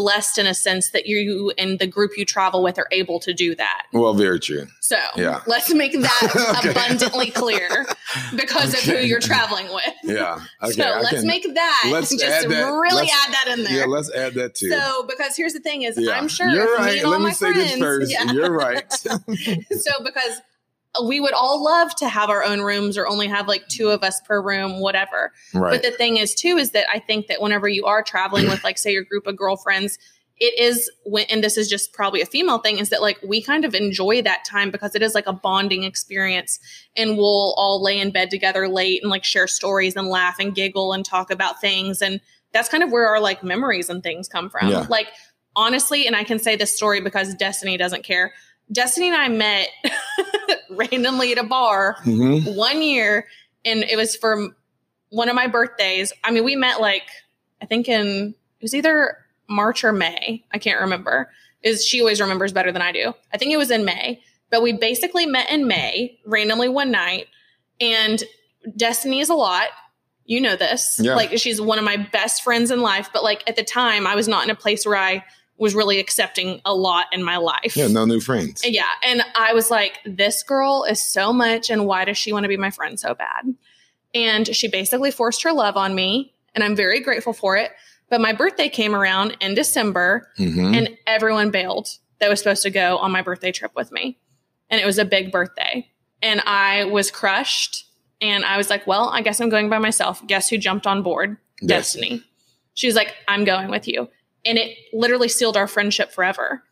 blessed in a sense that you and the group you travel with are able to do that. well, very true. So Yeah. let's make that Okay. abundantly clear because of who you're traveling with. Yeah. Okay. so I let's can- make that. let's just add that- really add that in there. Yeah, let's add that too. So, because here's the thing: is Yeah. I'm sure You're right. and all Let my me say friends, this first. Yeah. You're right. so because we would all love to have our own rooms or only have like two of us per room, whatever. right. But the thing is, too, is that I think that whenever you are traveling with, like, say, your group of girlfriends, it is when, and this is just probably a female thing, is that like we kind of enjoy that time because it is like a bonding experience, and we'll all lay in bed together late and like share stories and laugh and giggle and talk about things, and that's kind of where our like memories and things come from. Yeah. Like honestly, and I can say this story because Destiny doesn't care. Destiny and I met randomly at a bar Mhm. one year and it was for one of my birthdays. I mean, we met like I think in it was either March or May. I can't remember. Is she always remembers better than I do. I think it was in May. But we basically met in May, randomly one night. And Destiny is a lot. You know this. Yeah. Like she's one of my best friends in life. But like at the time, I was not in a place where I was really accepting a lot in my life. Yeah, no new friends. Yeah. And I was like, this girl is so much. And why does she want to be my friend so bad? And she basically forced her love on me. And I'm very grateful for it. But my birthday came around in December Mhm. and everyone bailed that was supposed to go on my birthday trip with me. And it was a big birthday. And I was crushed. And I was like, well, I guess I'm going by myself. Guess who jumped on board? Destiny. Destiny. She was like, I'm going with you. And it literally sealed our friendship forever.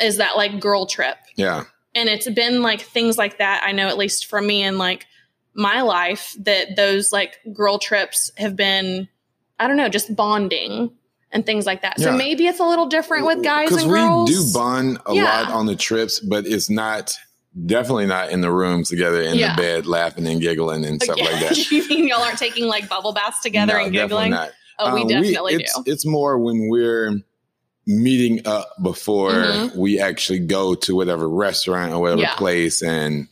Is that like girl trip? yeah. and it's been like things like that i know at least for me in like my life that those like girl trips have been i don't know just bonding and things like that so Yeah. maybe it's a little different with guys and we do bond a Yeah. lot on the trips, but it's not definitely not in the rooms together in Yeah. the bed laughing and giggling and stuff like that. you mean y'all aren't taking like bubble baths together No, and giggling not. Oh we Um, definitely it's, do It's more when we're meeting up before Mhm. we actually go to whatever restaurant or whatever Yeah. place and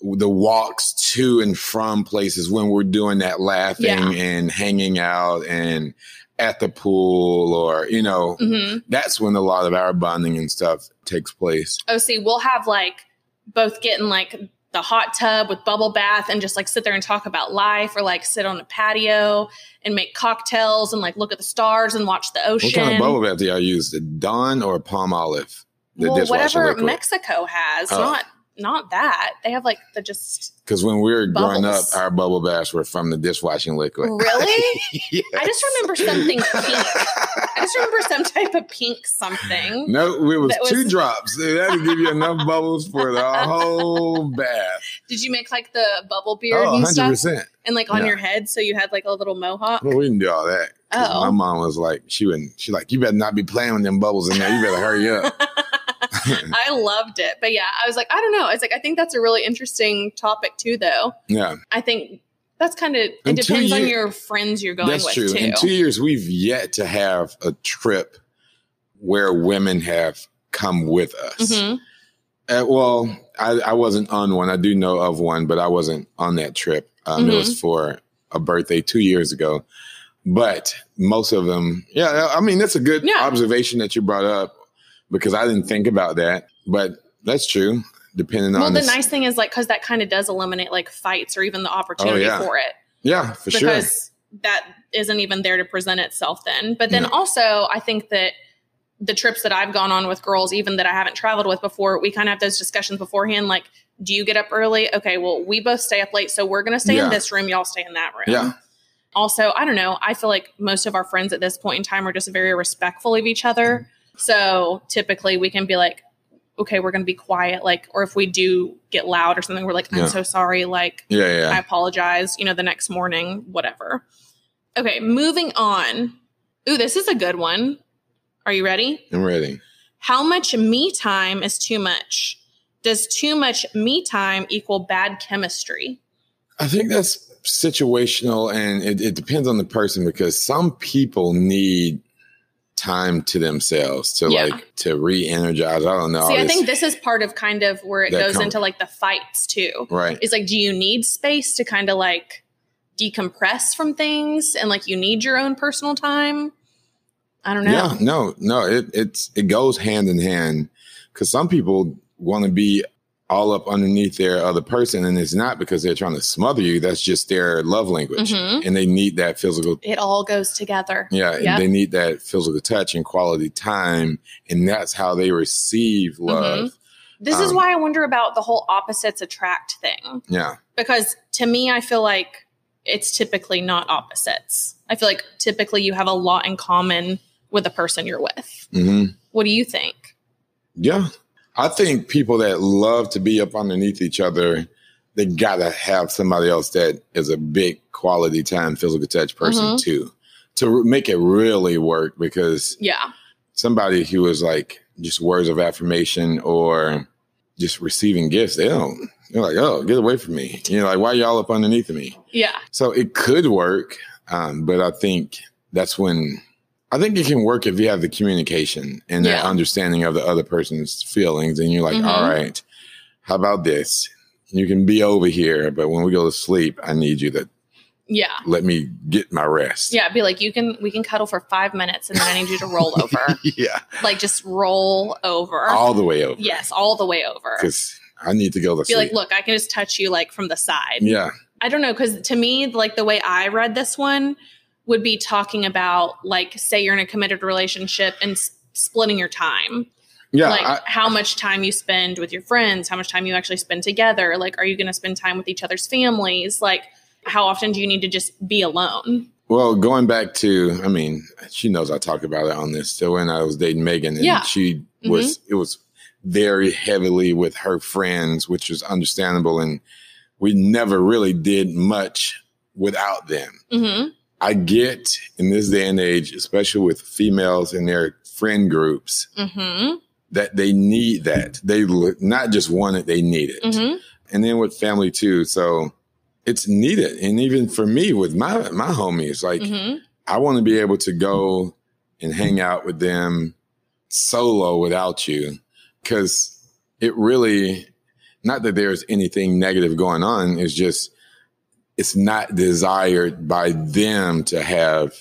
the walks to and from places when we're doing that laughing Yeah. and hanging out and at the pool or you know hmm that's when a lot of our bonding and stuff takes place oh see we'll have like both getting like the hot tub with bubble bath and just like sit there and talk about life or like sit on a patio and make cocktails and like look at the stars and watch the ocean what kind of bubble bath do y'all use? The dawn or Palmolive the well, whatever liquid Mexico has, Oh. not not that. They have like the just because when we were growing up our bubble baths were from the dishwashing liquid really. Yes. I just remember something pink. I just remember some type of pink something. No, it was, That was- two drops. That would give you enough bubbles for the whole bath. Did you make like the bubble beard Oh, and 100%. stuff, and like on No. your head, so you had like a little mohawk? Well, we didn't do all that. Oh. My mom was like, she wouldn't, she like, you better not be playing with them bubbles in there. You better hurry up. I loved it, but yeah, I was like, I don't know. It's like I think that's a really interesting topic too, though. Yeah, I think that's kind of it depends on your friends you're going that's with true. too. In two years, we've yet to have a trip where women have come with us. Mhm. Uh, well, I, I wasn't on one. I do know of one, but I wasn't on that trip. Um, It Mm-hmm. was for a birthday two years ago. But most of them, yeah, I mean, that's a good Yeah. observation that you brought up because I didn't think about that. But that's true, depending Well, on the this- nice thing is like because that kind of does eliminate like fights or even the opportunity Oh, yeah. for it Yeah, for sure. because that isn't even there to present itself then. But then No. also, I think that the trips that I've gone on with girls, even that I haven't traveled with before, we kind of have those discussions beforehand. Like, do you get up early? Okay, well, we both stay up late, so we're going to stay Yeah. in this room. Y'all stay in that room. Yeah. Also, I don't know. I feel like most of our friends at this point in time are just very respectful of each other. Mm-hmm. So typically, we can be like, okay, we're going to be quiet. Like, or if we do get loud or something, we're like, I'm Yeah. so sorry. Like, Yeah, I apologize, you know, the next morning, whatever. Okay, moving on. Ooh, this is a good one. Are you ready? I'm ready. How much me time is too much? Does too much me time equal bad chemistry? I think that's situational and it, it depends on the person because some people need time to themselves to Yeah. like to re-energize. I don't know. See, I think this is part of kind of where it goes com- into like the fights too. right. It's like, do you need space to kind of like decompress from things and like you need your own personal time? I don't know. Yeah, no, no, it it's it goes hand in hand because some people want to be all up underneath their other person, and it's not because they're trying to smother you. That's just their love language, Mhm. and they need that physical. It all goes together. Yeah, Yep. and they need that physical touch and quality time, and that's how they receive love. This is Um, why I wonder about the whole opposites attract thing. Yeah, Because to me, I feel like it's typically not opposites. I feel like typically you have a lot in common with the person you're with. hmm What do you think? yeah. I think people that love to be up underneath each other, they gotta have somebody else that is a big quality time physical touch person Mhm. too, to make it really work. Because Yeah. somebody who is like just words of affirmation or just receiving gifts, they don't. They're like, oh, get away from me. You know, like why y'all up underneath of me? Yeah. So it could work, um, but I think that's when I think it can work if you have the communication and that Yeah. understanding of the other person's feelings, and you're like, Mhm. all right, how about this? You can be over here, but when we go to sleep, I need you to Yeah. let me get my rest. Yeah. Be like, you can, we can cuddle for five minutes and then I need you to roll over. yeah. like just roll over. All the way over. yes. All the way over. Because I need to go to Be sleep. like, look, I can just touch you like from the side. yeah. I don't know. Cause to me, like the way I read this one would be talking about like, say you're in a committed relationship and s- splitting your time. Yeah. like I- how much time you spend with your friends, how much time you actually spend together. Like, are you going to spend time with each other's families? Like, how often do you need to just be alone? Well, going back to, I mean, she knows I talk about it on this. So when I was dating Megan, and Yeah. Mm-hmm. she was, it was very heavily with her friends, which was understandable. And we never really did much without them. Mm-hmm. I get in this day and age, especially with females in their friend groups, Mm-hmm. that they need that. They l- not just want it, they need it. Mm-hmm. And then with family too. So it's needed. And even for me with my, my homies, like, Mm-hmm. I want to be able to go and hang out with them solo without you because it really, not that there's anything negative going on, it's just, it's not desired by them to have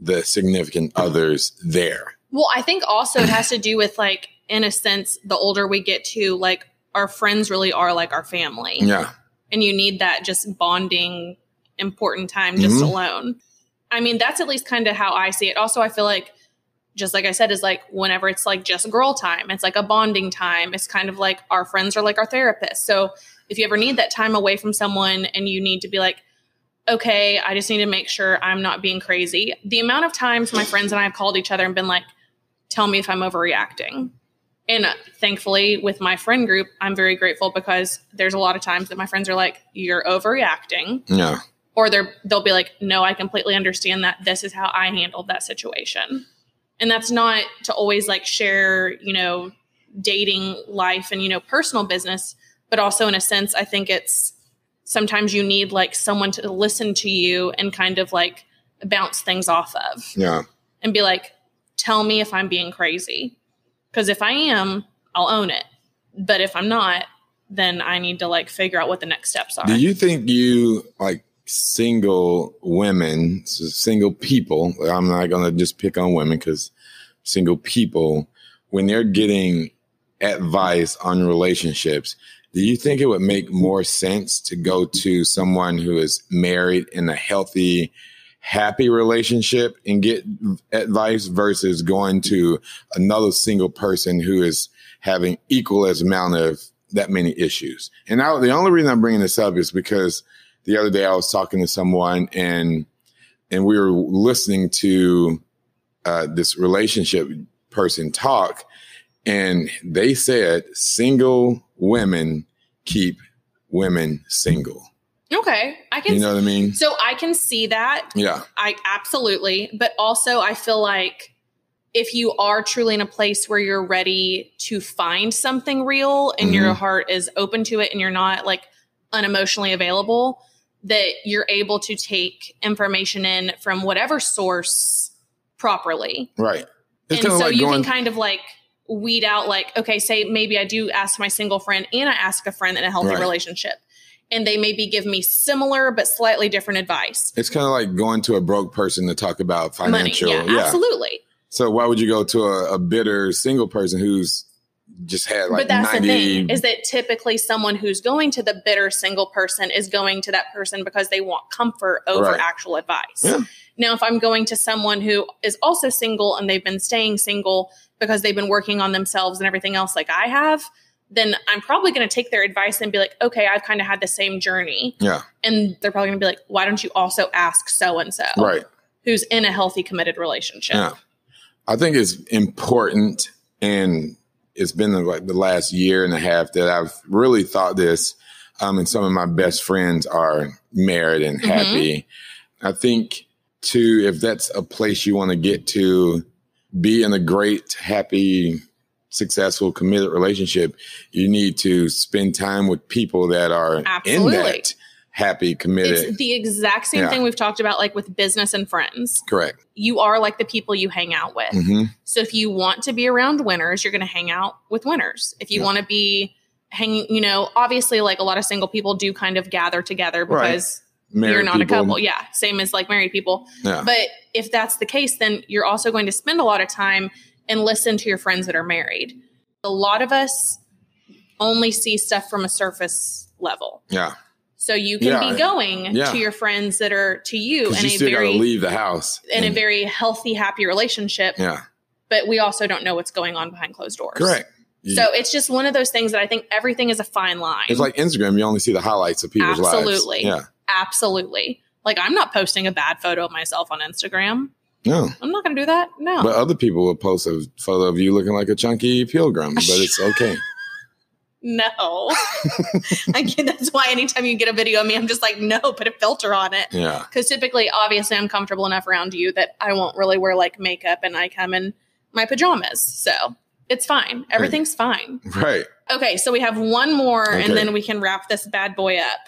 the significant others there. Well, I think also it has to do with like, in a sense, the older we get to, like, our friends really are like our family. Yeah. and you need that just bonding important time just Mhm. alone. I mean, that's at least kind of how I see it. Also, I feel like just like I said is like whenever it's like just girl time, it's like a bonding time. It's kind of like our friends are like our therapists. So, if you ever need that time away from someone and you need to be like okay, I just need to make sure I'm not being crazy. The amount of times my friends and I have called each other and been like, tell me if I'm overreacting. And thankfully, with my friend group, I'm very grateful because there's a lot of times that my friends are like, "You're overreacting," Yeah. or they're they'll be like, "No, I completely understand that. This is how I handled that situation." And that's not to always like share, you know, dating life and you know personal business, but also in a sense, I think it's sometimes you need like someone to listen to you and kind of like bounce things off of Yeah. and be like, tell me if I'm being crazy. Because if I am, I'll own it. But if I'm not, then I need to like figure out what the next steps are. Do you think you like single women, single people? I'm not going to just pick on women because single people, when they're getting advice on relationships, do you think it would make more sense to go to someone who is married in a healthy, happy relationship and get advice versus going to another single person who is having equal as amount of that many issues? And I, the only reason I'm bringing this up is because the other day I was talking to someone and and we were listening to uh, this relationship person talk, and they said single women keep women single. okay. I can You know what I mean? so I can see that. Yeah. I absolutely, but also I feel like if you are truly in a place where you're ready to find something real and your Mhm. heart is open to it and you're not like unemotionally available, that you're able to take information in from whatever source properly. Right. It's and so like you going. can kind of like weed out like, okay, say maybe I do ask my single friend and I ask a friend in a healthy Right. relationship. And they maybe give me similar but slightly different advice. it's kind of like going to a broke person to talk about financial. Money. Yeah, absolutely. So why would you go to a, a bitter single person who's just had like but that's 90 the thing is that typically someone who's going to the bitter single person is going to that person because they want comfort over Right. actual advice. Yeah. Now, if I'm going to someone who is also single and they've been staying single because they've been working on themselves and everything else like I have, then I'm probably going to take their advice and be like, okay, I've kind of had the same journey. Yeah. And they're probably going to be like, why don't you also ask so and so Right. who's in a healthy, committed relationship? Yeah. I think it's important and it's been like the last year and a half that I've really thought this. Um, and some of my best friends are married and Mhm. happy. I think too, if that's a place you want to get to be in a great, happy, successful, committed relationship, you need to spend time with people that are Absolutely. in that happy, committed. It's the exact same Yeah. thing we've talked about, like with business and friends. Correct. You are like the people you hang out with. hmm So if you want to be around winners, you're going to hang out with winners. If you Yeah. want to be hanging, you know, obviously like a lot of single people do kind of gather together Right. because Married you're not people. a couple. Yeah. Same as like married people. Yeah. But if that's the case, then you're also going to spend a lot of time and listen to your friends that are married. A lot of us only see stuff from a surface level. yeah. So you can Yeah. be going Yeah. to your friends that are to you in you a to very leave the house. in a very healthy, happy relationship, yeah. but we also don't know what's going on behind closed doors. Correct. So it's just one of those things that I think everything is a fine line. It's like Instagram. You only see the highlights of people's Absolutely. lives. Absolutely. Yeah. Absolutely. Like I'm not posting a bad photo of myself on Instagram. No. I'm not going to do that. No. But other people will post a photo of you looking like a chunky pilgrim, but it's okay. No. I get, that's why anytime you get a video of me, I'm just like, no, put a filter on it. Yeah. Because typically, obviously, I'm comfortable enough around you that I won't really wear like makeup and I come in my pajamas. So it's fine. Everything's fine. Right. Okay. So we have one more Okay. and then we can wrap this bad boy up.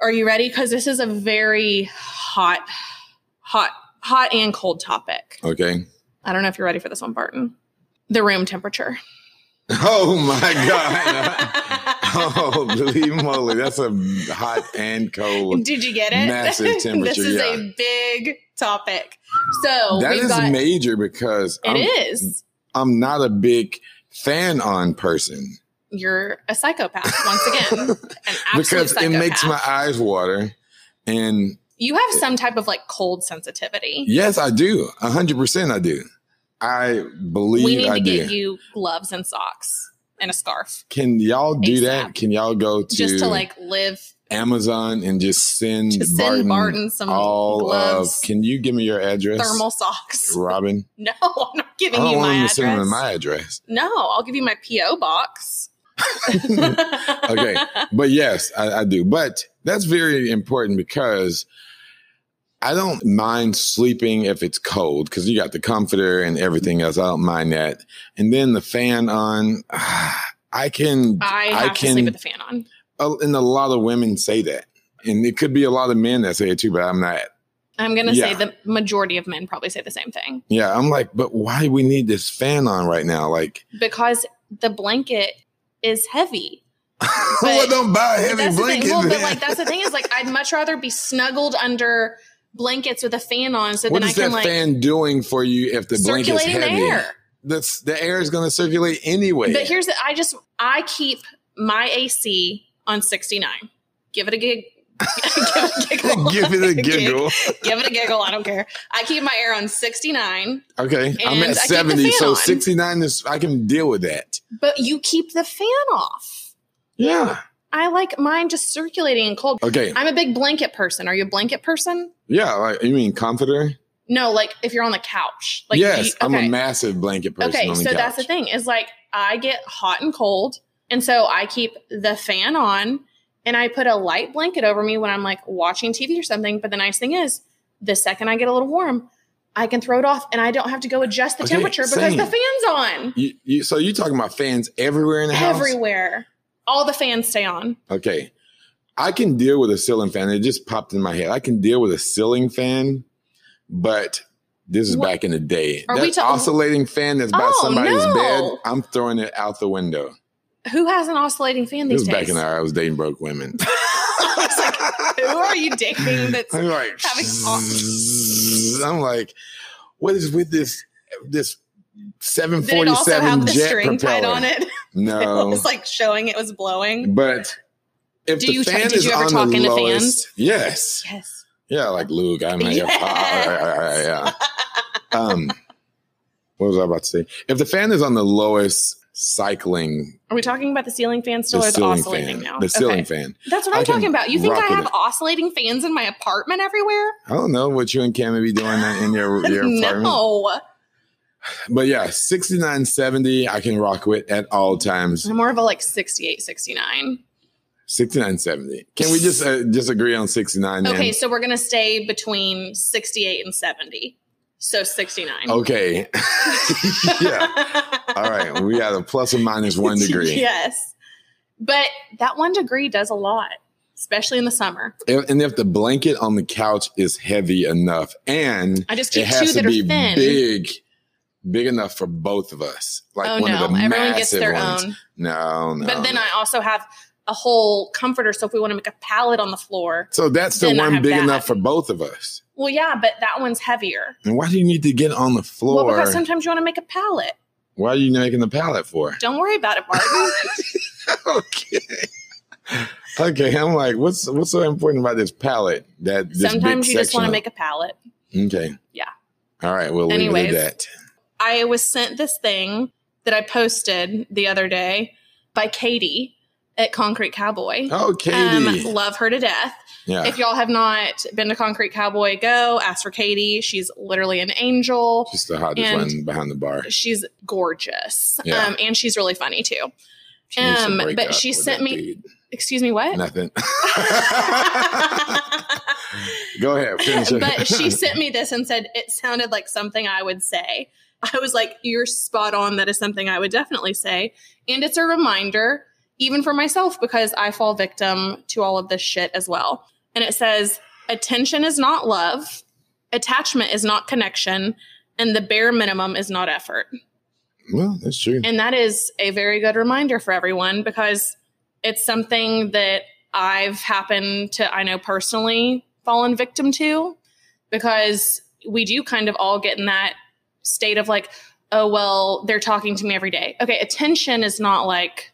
Are you ready? Because this is a very hot, hot, hot and cold topic. Okay. I don't know if you're ready for this one, Barton. The room temperature. Oh my God. Oh, Holy moly. That's a hot and cold. Did you get it? Massive temperature. this is yeah. a big topic. So That is got. major because It I'm, is. I'm not a big fan on person You're a psychopath once again. Because it makes my eyes water. And You have some type of like cold sensitivity. yes, I do. A hundred percent I do. I believe we need I to do. get you gloves and socks and a scarf Can y'all do ASAP. that? Can y'all go to, just to like live. Amazon and just send Just send Barton, some all gloves, of? Can you give me your address, thermal socks. Robin? No, I'm not I giving don't you want my to address. send them my address. no, I'll give you my PO box. Okay. But yes, I, I do. But that's very important because I don't mind sleeping if it's cold because you got the comforter and everything else. I don't mind that. And then the fan on. I can. I I have to can- sleep with the fan on. uh, and a lot of women say that, and it could be a lot of men that say it too. But I'm not. I'm going to Yeah. say the majority of men probably say the same thing Yeah, I'm like, but why do we need this fan on right now? Like, because the blanket is heavy. well, don't buy a heavy blanket. Well, but like that's the thing is like I'd much rather be snuggled under blankets with a fan on so what then I can that like fan doing for you if the blanket's circulating the heavy? air. That's the air is going to circulate anyway. But here's the I just I keep my AC on 69. Give it a gig. give it a giggle. Give it a giggle. Give it a giggle. I don't care. I keep my air on 69, Okay, I'm at 70, so on. 69 is I can deal with that. but you keep the fan off. Yeah. I like mine just circulating and cold. Okay. I'm a big blanket person. Are you a blanket person? Yeah. Like you mean comforter? No, like if you're on the couch. Like yes, you- I'm a massive blanket person. Okay, so that's the thing is like I get hot and cold, and so I keep the fan on and I put a light blanket over me when I'm like watching TV or something. But the nice thing is, the second I get a little warm, I can throw it off and I don't have to go adjust the Okay, temperature because same. the fan's on You, you, so you talking about fans everywhere in the house? everywhere. All the fans stay on. Okay. I can deal with a ceiling fan. It just popped in my head. I can deal with a ceiling fan, but this is What- back in the day. Are that we ta- oscillating fan that's by Oh, somebody's no. bed, I'm throwing it out the window. Who has an oscillating fan these was days? back in the I was dating broke women. I was like, who are you dating that's I'm like, having I'm like, what is with this this did it also 747 have the jet string propeller? tied on it? it No, was like showing it was blowing. but if Do the you fan did is you ever on talk the into lowest, yes, Yes. yeah, like Luke, I'm like, Yeah. yeah. Um, what was I about to say? If the fan is on the lowest cycling, Are we talking about the ceiling fan still the or the ceiling oscillating fan, now? the ceiling Okay. fan. That's what I I'm talking about. You think I have it. oscillating fans in my apartment everywhere? I don't know what you and Cammy be doing in your your apartment. no. But yeah, 69, 70, I can rock with at all times. I'm more of a like 68, 69. 69, 70. Can we just uh, just agree on 69 then? Okay, so we're going to stay between 68 and 70. So 69. Okay. yeah. All right. We got a plus or minus one degree. yes. But that one degree does a lot, especially in the summer. If- And if the blanket on the couch is heavy enough and I just it has two to that are be thin. big, big enough for both of us. Like oh one no, of the everyone gets massive their ones. own. No, no. But then no. I also have a whole comforter. So if we want to make a pallet on the floor, so that's the one big that. enough for both of us. Well, yeah, but that one's heavier. And why do you need to get on the floor? Well, because sometimes you want to make a pallet. why are you making the pallet for? Don't worry about it, Barton. okay. Okay, I'm like, what's what's so important about this pallet? That this sometimes you just want to make a pallet. Okay. Yeah. All right, we'll leave Anyways. that. I was sent this thing that I posted the other day by Katie at Concrete Cowboy. Oh, Katie. Um, love her to death. yeah. If y'all have not been to Concrete Cowboy, go ask for Katie. She's literally an angel. Just the hottest one behind the bar. She's gorgeous. Yeah. Um, and she's really funny too. She to um, but she sent me- dude. Excuse me, what? Nothing. Go ahead. Finish it. but she sent me this and said it sounded like something I would say. I was like, you're spot on. That is something I would definitely say. And it's a reminder, even for myself, because I fall victim to all of this shit as well. And it says, attention is not love, attachment is not connection, and the bare minimum is not effort. well, that's true. And that is a very good reminder for everyone because it's something that I've happened to, I know personally, fallen victim to because we do kind of all get in that state of like, oh, well, they're talking to me every day. Okay, attention is not like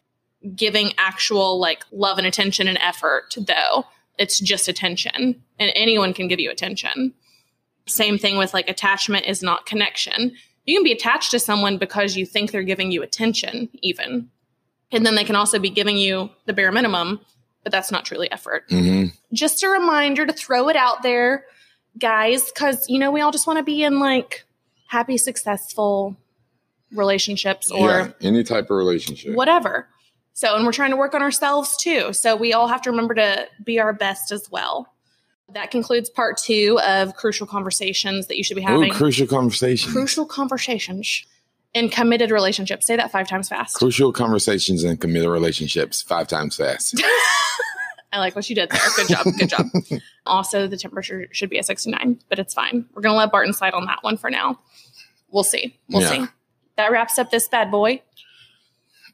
giving actual like love and attention and effort, though. It's just attention, and anyone can give you attention. Same thing with like attachment is not connection you can be attached to someone because you think they're giving you attention even and then they can also be giving you the bare minimum but that's not truly effort hmm just a reminder to throw it out there guys because you know we all just want to be in like happy successful relationships or yeah, any type of relationship. whatever so and we're trying to work on ourselves too so we all have to remember to be our best as well that concludes part two of crucial conversations that you should be Ooh, having crucial conversations. crucial conversations in committed relationships. Say that five times fast. Crucial conversations in committed relationships five times fast. I like what you did there. Good job. Good job. Also, the temperature should be at 69, but it's fine. We're going to let Barton slide on that one for now. We'll see. We'll Yeah. see. That wraps up this bad boy.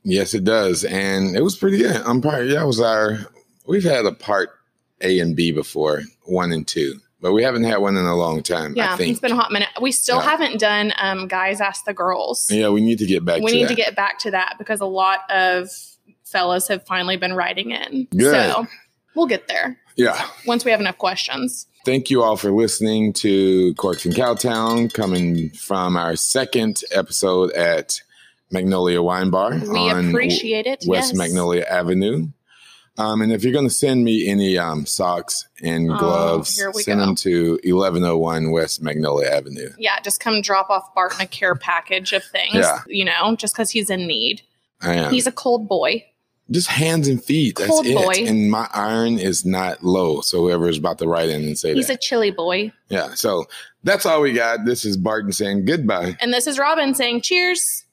Yes, it does. And it was pretty good. I'm probably, that was our, we've had a part A and B before, one and two, but we haven't had one in a long time. Yeah, I think. it's been a hot minute. We still Yeah. haven't done um, Guys Ask the Girls. yeah, we need to get back we to need that. to get back to that because a lot of fellas have finally been writing in. Good. So we'll get there yeah. once we have enough questions. Thank you all for listening to Corks and Cowtown, coming from our second episode at Magnolia Wine Bar We on appreciate it. West yes. Magnolia Avenue. Um, and if you're going to send me any um, socks and Oh, gloves, we send go. them to 1101 West Magnolia Avenue. yeah, just come drop off Barton a care package of things, Yeah. you know, just because he's in need. I am. He's a cold boy. Just hands and feet. That's Cold it. boy. And my iron is not low. So whoever is about to write in and say He's that. a chilly boy. yeah. So that's all we got. This is Barton saying goodbye. And this is Robin saying cheers.